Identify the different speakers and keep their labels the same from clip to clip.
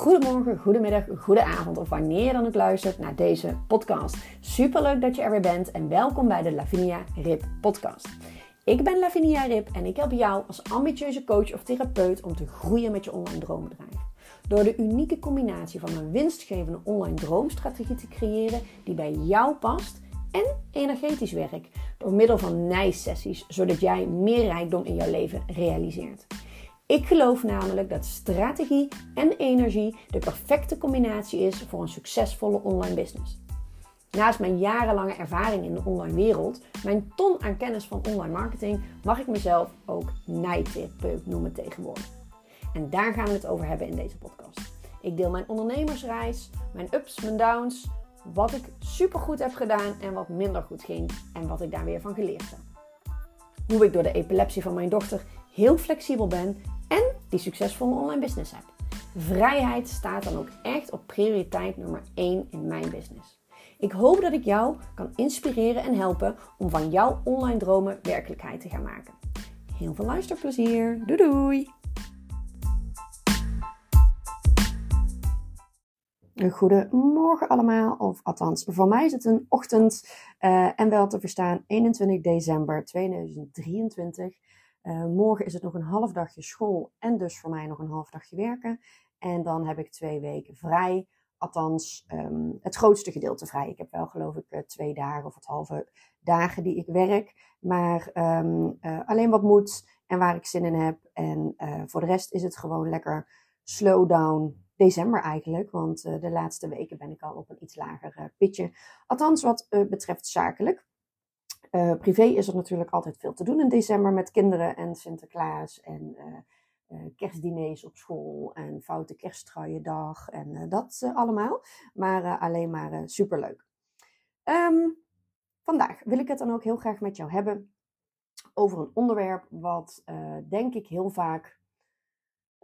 Speaker 1: Goedemorgen, goedemiddag, goedenavond of wanneer je dan ook luistert naar deze podcast. Superleuk dat je er weer bent en welkom bij de Lavinia Rip podcast. Ik ben Lavinia Rip en ik help jou als ambitieuze coach of therapeut om te groeien met je online droombedrijf. Door de unieke combinatie van een winstgevende online droomstrategie te creëren die bij jou past en energetisch werk door middel van nijsessies, zodat jij meer rijkdom in jouw leven realiseert. Ik geloof namelijk dat strategie en energie de perfecte combinatie is voor een succesvolle online business. Naast mijn jarenlange ervaring in de online wereld, mijn ton aan kennis van online marketing, mag ik mezelf ook nijtherapeut noemen tegenwoordig. En daar gaan we het over hebben in deze podcast. Ik deel mijn ondernemersreis, mijn ups, mijn downs, wat ik supergoed heb gedaan en wat minder goed ging en wat ik daar weer van geleerd heb. Hoe ik door de epilepsie van mijn dochter heel flexibel ben en die succesvolle online business heb. Vrijheid staat dan ook echt op prioriteit nummer 1 in mijn business. Ik hoop dat ik jou kan inspireren en helpen om van jouw online dromen werkelijkheid te gaan maken. Heel veel luisterplezier. Doei doei! Goedemorgen allemaal, of althans, voor mij is het een ochtend uh, en wel te verstaan 21 december 2023. Uh, morgen is het nog een half dagje school en dus voor mij nog een half dagje werken. En dan heb ik twee weken vrij. Althans, um, het grootste gedeelte vrij. Ik heb wel geloof ik uh, twee dagen of het halve dagen die ik werk. Maar um, uh, alleen wat moet en waar ik zin in heb. En voor de rest is het gewoon lekker slow down december eigenlijk. Want de laatste weken ben ik al op een iets lager pitje. Althans, wat betreft zakelijk. Uh, privé is er natuurlijk altijd veel te doen in december met kinderen en Sinterklaas en uh, kerstdiners op school en foute kersttruiendag en dat allemaal. Maar alleen maar superleuk. Um, vandaag wil ik het dan ook heel graag met jou hebben over een onderwerp wat denk ik heel vaak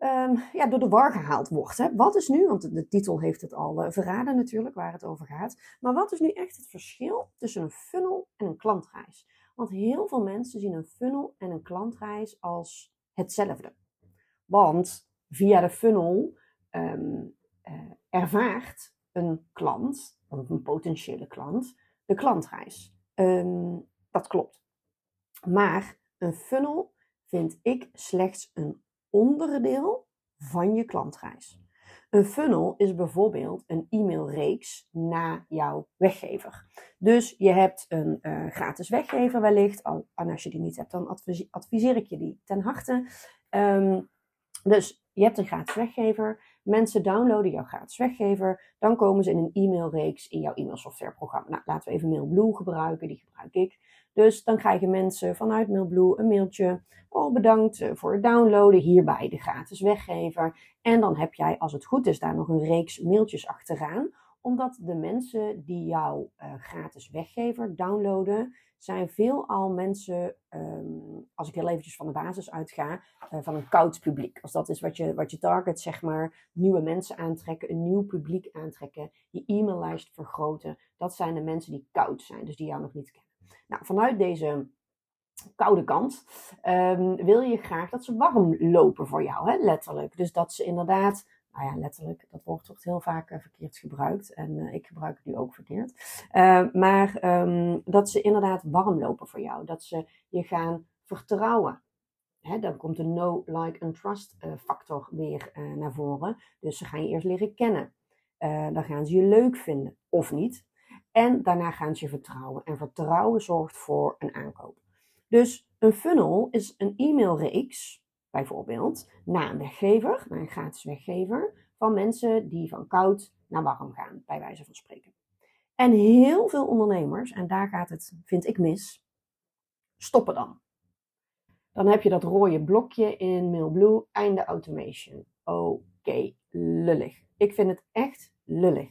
Speaker 1: um, ja, door de war gehaald wordt. Hè. Wat is nu, want de titel heeft het al uh, verraden natuurlijk waar het over gaat. Maar wat is nu echt het verschil tussen een funnel en een klantreis? Want heel veel mensen zien een funnel en een klantreis als hetzelfde. Want via de funnel um, ervaart een klant, een potentiële klant, de klantreis. Um, dat klopt. Maar een funnel vind ik slechts een onderdeel van je klantreis. Een funnel is bijvoorbeeld een e-mailreeks naar jouw weggever. Dus je hebt een uh, gratis weggever wellicht. En als je die niet hebt, dan adviseer ik je die ten harte. Um, dus je hebt een gratis weggever. Mensen downloaden jouw gratis weggever. Dan komen ze in een e-mailreeks in jouw e-mailsoftwareprogramma. Nou, laten we even Mailblue gebruiken. Die gebruik ik. Dus dan krijgen mensen vanuit Mailblue een mailtje. Oh, bedankt eh, voor het downloaden. Hierbij de gratis weggever. En dan heb jij, als het goed is, daar nog een reeks mailtjes achteraan. Omdat de mensen die jouw uh, gratis weggever downloaden, zijn veelal mensen, um, als ik heel eventjes van de basis uitga, uh, van een koud publiek. Als dat is wat je, wat je target, zeg maar, nieuwe mensen aantrekken, een nieuw publiek aantrekken, je e-maillijst vergroten. Dat zijn de mensen die koud zijn, dus die jou nog niet kennen. Nou, vanuit deze koude kant um, wil je graag dat ze warm lopen voor jou, hè, letterlijk. Dus dat ze inderdaad, nou ja, letterlijk, dat woord wordt heel vaak uh, verkeerd gebruikt. En uh, ik gebruik het nu ook verkeerd. Uh, maar um, dat ze inderdaad warm lopen voor jou. Dat ze je gaan vertrouwen. Hè, dan komt de no, like en trust factor weer naar voren. Dus ze gaan je eerst leren kennen. dan gaan ze je leuk vinden, of niet. En daarna gaan ze je vertrouwen. En vertrouwen zorgt voor een aankoop. Dus een funnel is een e-mailreeks, bijvoorbeeld, naar een weggever, naar een gratis weggever, van mensen die van koud naar warm gaan, bij wijze van spreken. En heel veel ondernemers, en daar gaat het, vind ik, mis, stoppen dan. Dan heb je dat rode blokje in Mailblue, einde automation. Oké, lullig. Ik vind het echt lullig.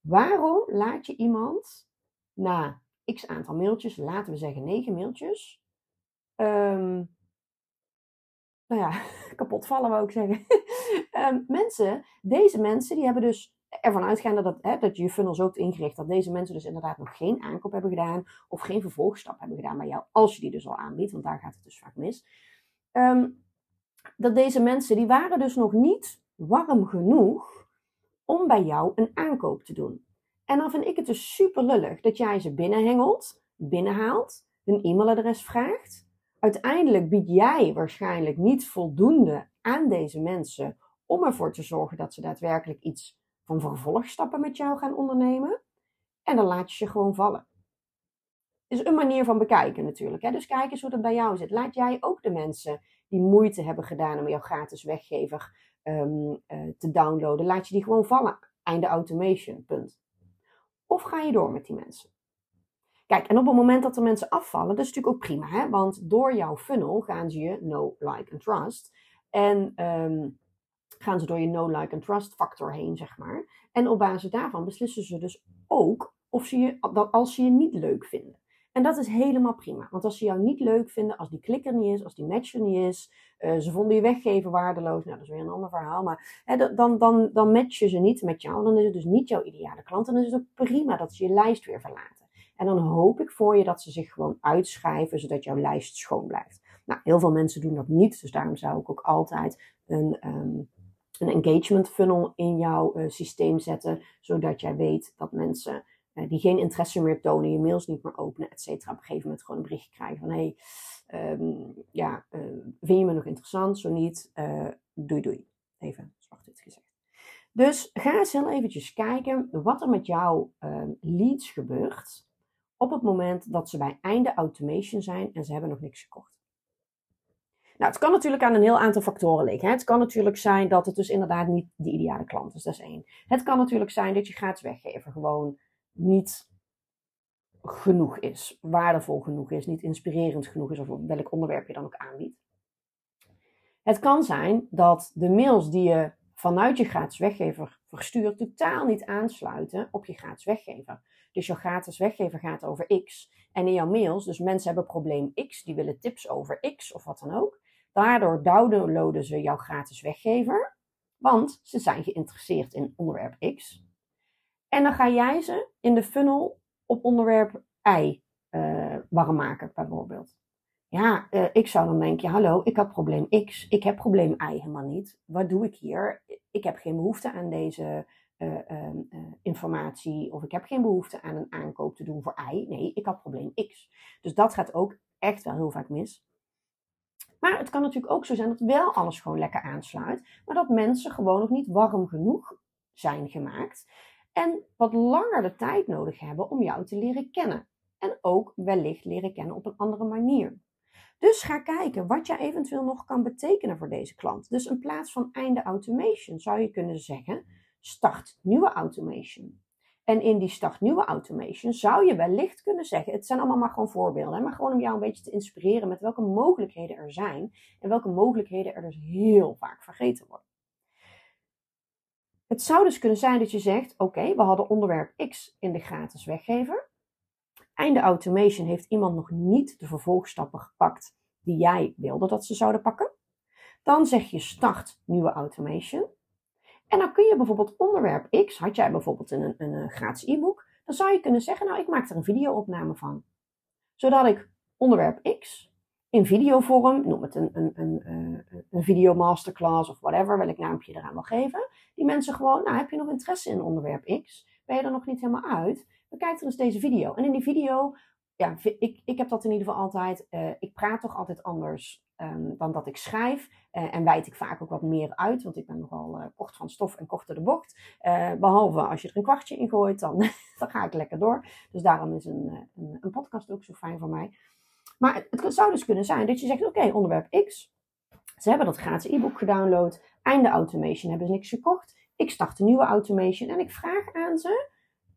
Speaker 1: Waarom laat je iemand na x aantal mailtjes, laten we zeggen negen mailtjes, um, nou ja, kapot vallen wou ik zeggen. um, mensen, deze mensen, die hebben dus ervan uitgaande dat, hè, dat je je funnel zo hebt ingericht dat deze mensen dus inderdaad nog geen aankoop hebben gedaan of geen vervolgstap hebben gedaan bij jou, als je die dus al aanbiedt, want daar gaat het dus vaak mis. Um, dat deze mensen, die waren dus nog niet warm genoeg om bij jou een aankoop te doen. En dan vind ik het dus super lullig dat jij ze binnenhengelt, binnenhaalt, hun e-mailadres vraagt. Uiteindelijk bied jij waarschijnlijk niet voldoende aan deze mensen om ervoor te zorgen dat ze daadwerkelijk iets van vervolgstappen met jou gaan ondernemen. En dan laat je ze gewoon vallen. Is een manier van bekijken natuurlijk. Hè? Dus kijk eens hoe dat bij jou zit. Laat jij ook de mensen die moeite hebben gedaan om jouw gratis weggever ehm, eh, te downloaden, laat je die gewoon vallen. Einde automation, punt. Of ga je door met die mensen? Kijk, en op het moment dat de mensen afvallen, dat is natuurlijk ook prima, hè? want door jouw funnel gaan ze je know, like en trust. En ehm, gaan ze door je know, like en trust factor heen, zeg maar. En op basis daarvan beslissen ze dus ook of ze je, als ze je niet leuk vinden. En dat is helemaal prima. Want als ze jou niet leuk vinden, als die klikker niet is, als die match er niet is, uh, ze vonden je weggeven waardeloos, nou dat is weer een ander verhaal, maar hè, dan, dan, dan matchen ze niet met jou, dan is het dus niet jouw ideale klant. En dan is het ook prima dat ze je lijst weer verlaten. En dan hoop ik voor je dat ze zich gewoon uitschrijven, zodat jouw lijst schoon blijft. Nou, heel veel mensen doen dat niet, dus daarom zou ik ook altijd een, um, een engagement funnel in jouw uh, systeem zetten, zodat jij weet dat mensen uh, die geen interesse meer tonen, je mails niet meer openen, et cetera, op een gegeven moment gewoon een berichtje krijgen van hé, hey, um, ja, uh, vind je me nog interessant? Zo niet, doei doei. Even zwart-wit gezegd. Dus ga eens heel eventjes kijken wat er met jouw ehm, leads gebeurt op het moment dat ze bij einde automation zijn en ze hebben nog niks gekocht. Nou, het kan natuurlijk aan een heel aantal factoren liggen. Het kan natuurlijk zijn dat het dus inderdaad niet de ideale klant is. Dat is één. Het kan natuurlijk zijn dat je gratis weggeven gewoon niet genoeg is, waardevol genoeg is, niet inspirerend genoeg is, of welk onderwerp je dan ook aanbiedt. Het kan zijn dat de mails die je vanuit je gratis weggever verstuurt totaal niet aansluiten op je gratis weggever. Dus jouw gratis weggever gaat over X. En in jouw mails, dus mensen hebben probleem X, die willen tips over X of wat dan ook. Daardoor downloaden ze jouw gratis weggever, want ze zijn geïnteresseerd in onderwerp X. En dan ga jij ze in de funnel op onderwerp Y uh, warm maken, bijvoorbeeld. Ja, uh, ik zou dan denken, hallo, ik heb probleem X, ik heb probleem Y helemaal niet. Wat doe ik hier? Ik heb geen behoefte aan deze uh, informatie of ik heb geen behoefte aan een aankoop te doen voor Y. Nee, ik had probleem X. Dus dat gaat ook echt wel heel vaak mis. Maar het kan natuurlijk ook zo zijn dat wel alles gewoon lekker aansluit, maar dat mensen gewoon nog niet warm genoeg zijn gemaakt en wat langer de tijd nodig hebben om jou te leren kennen. En ook wellicht leren kennen op een andere manier. Dus ga kijken wat je eventueel nog kan betekenen voor deze klant. Dus in plaats van einde automation zou je kunnen zeggen start nieuwe automation. En in die start nieuwe automation zou je wellicht kunnen zeggen, het zijn allemaal maar gewoon voorbeelden, maar gewoon om jou een beetje te inspireren met welke mogelijkheden er zijn en welke mogelijkheden er dus heel vaak vergeten worden. Het zou dus kunnen zijn dat je zegt, oké, we hadden onderwerp X in de gratis weggever. Einde automation heeft iemand nog niet de vervolgstappen gepakt die jij wilde dat ze zouden pakken. Dan zeg je start nieuwe automation. En dan kun je bijvoorbeeld onderwerp X, had jij bijvoorbeeld een, een, een gratis e-book, dan zou je kunnen zeggen, nou ik maak er een videoopname van. Zodat ik onderwerp X in videovorm, noem het een, een, een, eh, een video masterclass of whatever, welk naampje je eraan wil geven, die mensen gewoon, nou heb je nog interesse in onderwerp X? Ben je er nog niet helemaal uit? Bekijk er eens deze video. En in die video, ja, ik, ik heb dat in ieder geval altijd, uh, ik praat toch altijd anders um, dan dat ik schrijf. Uh, en wijd ik vaak ook wat meer uit, want ik ben nogal uh, kort van stof en korter de bocht. Uh, behalve als je er een kwartje in gooit, dan, dan ga ik lekker door. Dus daarom is een, een, een, podcast ook zo fijn voor mij. Maar het, zou dus kunnen zijn dat je zegt, oké, onderwerp X. Ze hebben dat gratis e-book gedownload. Einde automation hebben ze niks gekocht. Ik start een nieuwe automation en ik vraag aan ze,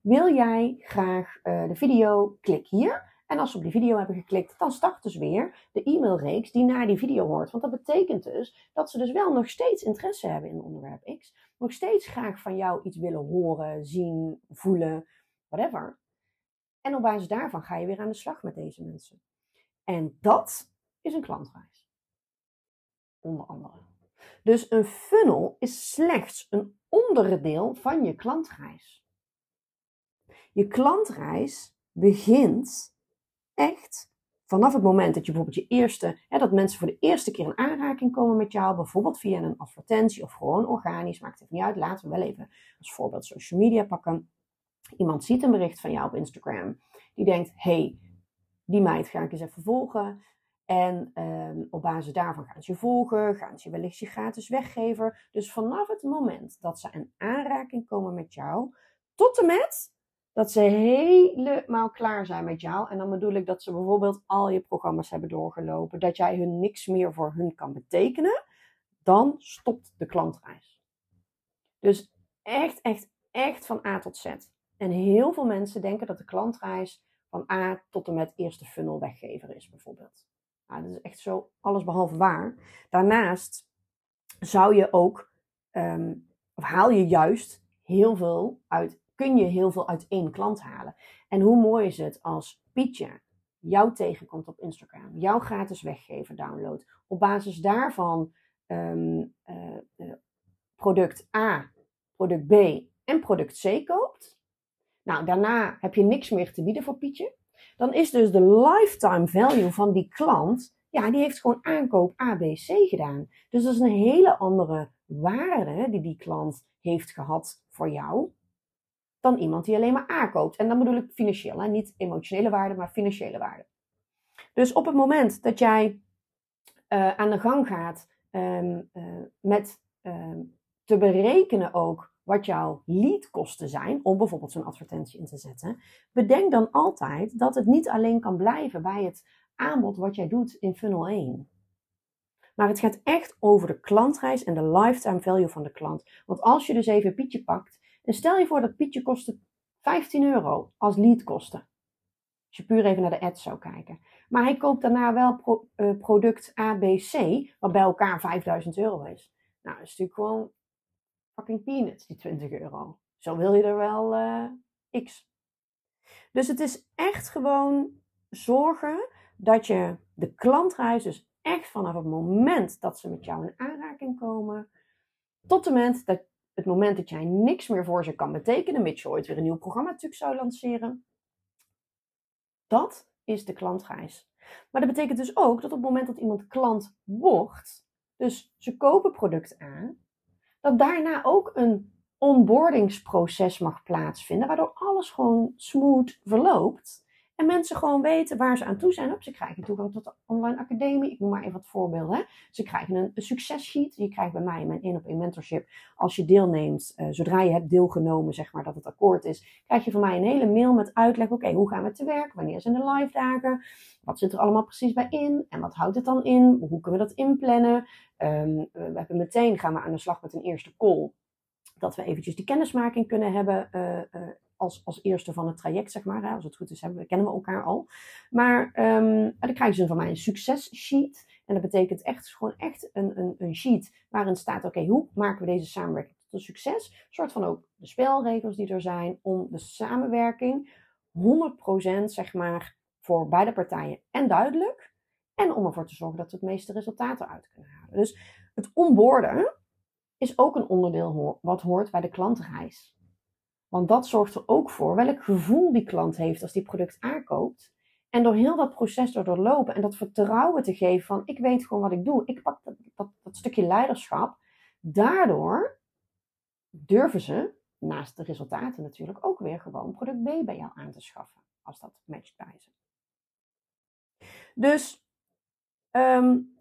Speaker 1: wil jij graag de video? Klik hier. En als ze op die video hebben geklikt, dan start dus weer de e-mailreeks die naar die video hoort. Want dat betekent dus dat ze dus wel nog steeds interesse hebben in onderwerp X. Nog steeds graag van jou iets willen horen, zien, voelen, whatever. En op basis daarvan ga je weer aan de slag met deze mensen. En dat is een klantreis. Onder andere. Dus een funnel is slechts een onderdeel van je klantreis. Je klantreis begint echt vanaf het moment dat je bijvoorbeeld je eerste, hè, dat mensen voor de eerste keer in aanraking komen met jou, bijvoorbeeld via een advertentie of gewoon organisch, maakt het niet uit. Laten we wel even als voorbeeld social media pakken. Iemand ziet een bericht van jou op Instagram, die denkt: hey, die meid ga ik eens even volgen. En um, op basis daarvan gaan ze je volgen, gaan ze je wellicht je gratis weggeven. Dus vanaf het moment dat ze in aanraking komen met jou, tot en met dat ze helemaal klaar zijn met jou. En dan bedoel ik dat ze bijvoorbeeld al je programma's hebben doorgelopen, dat jij hun niks meer voor hun kan betekenen, dan stopt de klantreis. Dus echt, echt, echt van A tot Z. En heel veel mensen denken dat de klantreis van A tot en met eerste funnel weggever is, bijvoorbeeld. Nou, dat is echt zo alles behalve waar. Daarnaast zou je ook, um, of haal je juist heel veel uit, kun je heel veel uit één klant halen. En hoe mooi is het als Pietje jou tegenkomt op Instagram, jouw gratis weggever download, op basis daarvan um, uh, uh, product A, product B en product C koopt. Nou, daarna heb je niks meer te bieden voor Pietje dan is dus de lifetime value van die klant, ja, die heeft gewoon aankoop ABC gedaan. Dus dat is een hele andere waarde die die klant heeft gehad voor jou, dan iemand die alleen maar A koopt. En dan bedoel ik financieel, hè? niet emotionele waarde, maar financiële waarde. Dus op het moment dat jij uh, aan de gang gaat um, uh, met um, te berekenen ook wat jouw leadkosten zijn om bijvoorbeeld zo'n advertentie in te zetten, bedenk dan altijd dat het niet alleen kan blijven bij het aanbod wat jij doet in funnel 1. Maar het gaat echt over de klantreis en de lifetime value van de klant. Want als je dus even Pietje pakt, en stel je voor dat Pietje kostte 15 euro als leadkosten. Als je puur even naar de ads zou kijken. Maar hij koopt daarna wel pro, uh, product ABC, wat bij elkaar 5000 euro is. Nou, dat is natuurlijk gewoon fucking peanuts, die 20 euro. Zo wil je er wel uh, x. Dus het is echt gewoon zorgen dat je de klantreis, dus echt vanaf het moment dat ze met jou in aanraking komen, tot het moment dat, het moment dat jij niks meer voor ze kan betekenen, mits je ooit weer een nieuw programma natuurlijk zou lanceren, dat is de klantreis. Maar dat betekent dus ook dat op het moment dat iemand klant wordt, dus ze kopen product aan, dat daarna ook een onboardingsproces mag plaatsvinden, waardoor alles gewoon smooth verloopt. En mensen gewoon weten waar ze aan toe zijn. Ze krijgen toegang tot de online academie. Ik noem maar even wat voorbeelden. Ze krijgen een, een successheet. Die krijgt bij mij in mijn 1 op 1 mentorship. Als je deelneemt, uh, zodra je hebt deelgenomen, zeg maar dat het akkoord is, krijg je van mij een hele mail met uitleg. Oké, hoe gaan we te werk? Wanneer zijn de live dagen? Wat zit er allemaal precies bij in? En wat houdt het dan in? Hoe kunnen we dat inplannen? Um, we hebben meteen gaan we aan de slag met een eerste call dat we eventjes die kennismaking kunnen hebben uh, uh, als, als eerste van het traject, zeg maar. Hè. Als het goed is, hebben kennen we elkaar al. Maar um, dan krijgen ze van mij een successheet. En dat betekent echt gewoon echt een, een, een sheet waarin staat: oké, hoe maken we deze samenwerking tot een succes? Een soort van ook de spelregels die er zijn om de samenwerking 100% zeg maar voor beide partijen en duidelijk. En om ervoor te zorgen dat we het meeste resultaten uit kunnen halen. Dus het onboorden is ook een onderdeel wat hoort bij de klantreis. Want dat zorgt er ook voor welk gevoel die klant heeft als die product aankoopt. En door heel dat proces door doorlopen en dat vertrouwen te geven van ik weet gewoon wat ik doe. Ik pak dat, dat, dat stukje leiderschap. Daardoor durven ze, naast de resultaten natuurlijk, ook weer gewoon product B bij jou aan te schaffen. Als dat matcht bij ze. Dus um,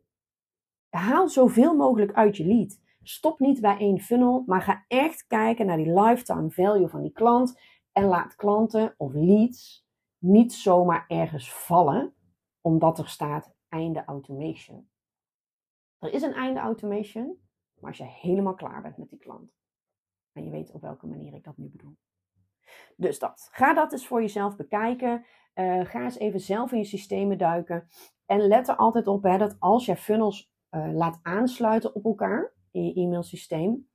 Speaker 1: haal zoveel mogelijk uit je lead. Stop niet bij één funnel, maar ga echt kijken naar die lifetime value van die klant. En laat klanten of leads niet zomaar ergens vallen, omdat er staat einde automation. Er is een einde automation, maar als je helemaal klaar bent met die klant. En je weet op welke manier ik dat nu bedoel. Dus dat. Ga dat eens voor jezelf bekijken. Uh, ga eens even zelf in je systemen duiken. En let er altijd op hè, dat als je funnels uh, laat aansluiten op elkaar, in je e-mailsysteem.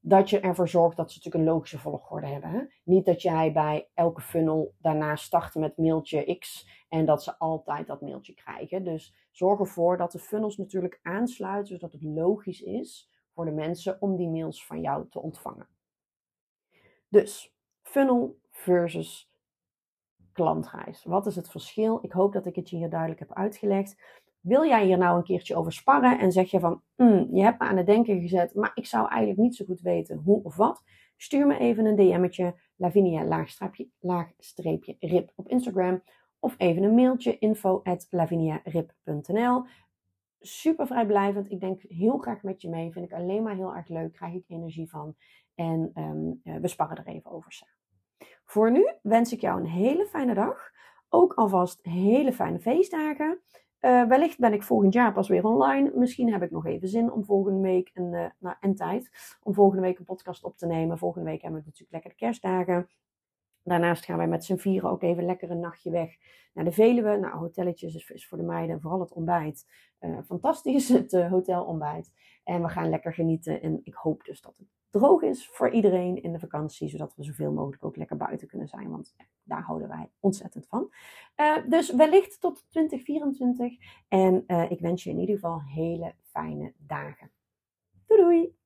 Speaker 1: Dat je ervoor zorgt dat ze natuurlijk een logische volgorde hebben. Hè? Niet dat jij bij elke funnel daarna start met mailtje X en dat ze altijd dat mailtje krijgen. Dus zorg ervoor dat de funnels natuurlijk aansluiten, zodat het logisch is voor de mensen om die mails van jou te ontvangen. Dus funnel versus klantreis. Wat is het verschil? Ik hoop dat ik het je hier duidelijk heb uitgelegd. Wil jij hier nou een keertje over sparren en zeg je van, mm, je hebt me aan het denken gezet, maar ik zou eigenlijk niet zo goed weten hoe of wat? Stuur me even een DM'tje, Lavinia laagstreepje rip op Instagram of even een mailtje info at laviniarip.nl. Super vrijblijvend. Ik denk heel graag met je mee. Vind ik alleen maar heel erg leuk. Krijg ik energie van. En um, we sparren er even over samen. Voor nu wens ik jou een hele fijne dag. Ook alvast hele fijne feestdagen. Uh, wellicht ben ik volgend jaar pas weer online. Misschien heb ik nog even zin om volgende week een, uh, nou, tijd om volgende week een podcast op te nemen. Volgende week hebben we natuurlijk lekker de kerstdagen. Daarnaast gaan wij met z'n vieren ook even lekker een nachtje weg naar de Veluwe. Nou, hotelletjes is, voor de meiden vooral het ontbijt. Uh, fantastisch, het uh, hotelontbijt. En we gaan lekker genieten. En ik hoop dus dat het droog is voor iedereen in de vakantie. Zodat we zoveel mogelijk ook lekker buiten kunnen zijn. Want daar houden wij ontzettend van. Uh, dus wellicht tot 2024. En ik wens je in ieder geval hele fijne dagen. Doei doei!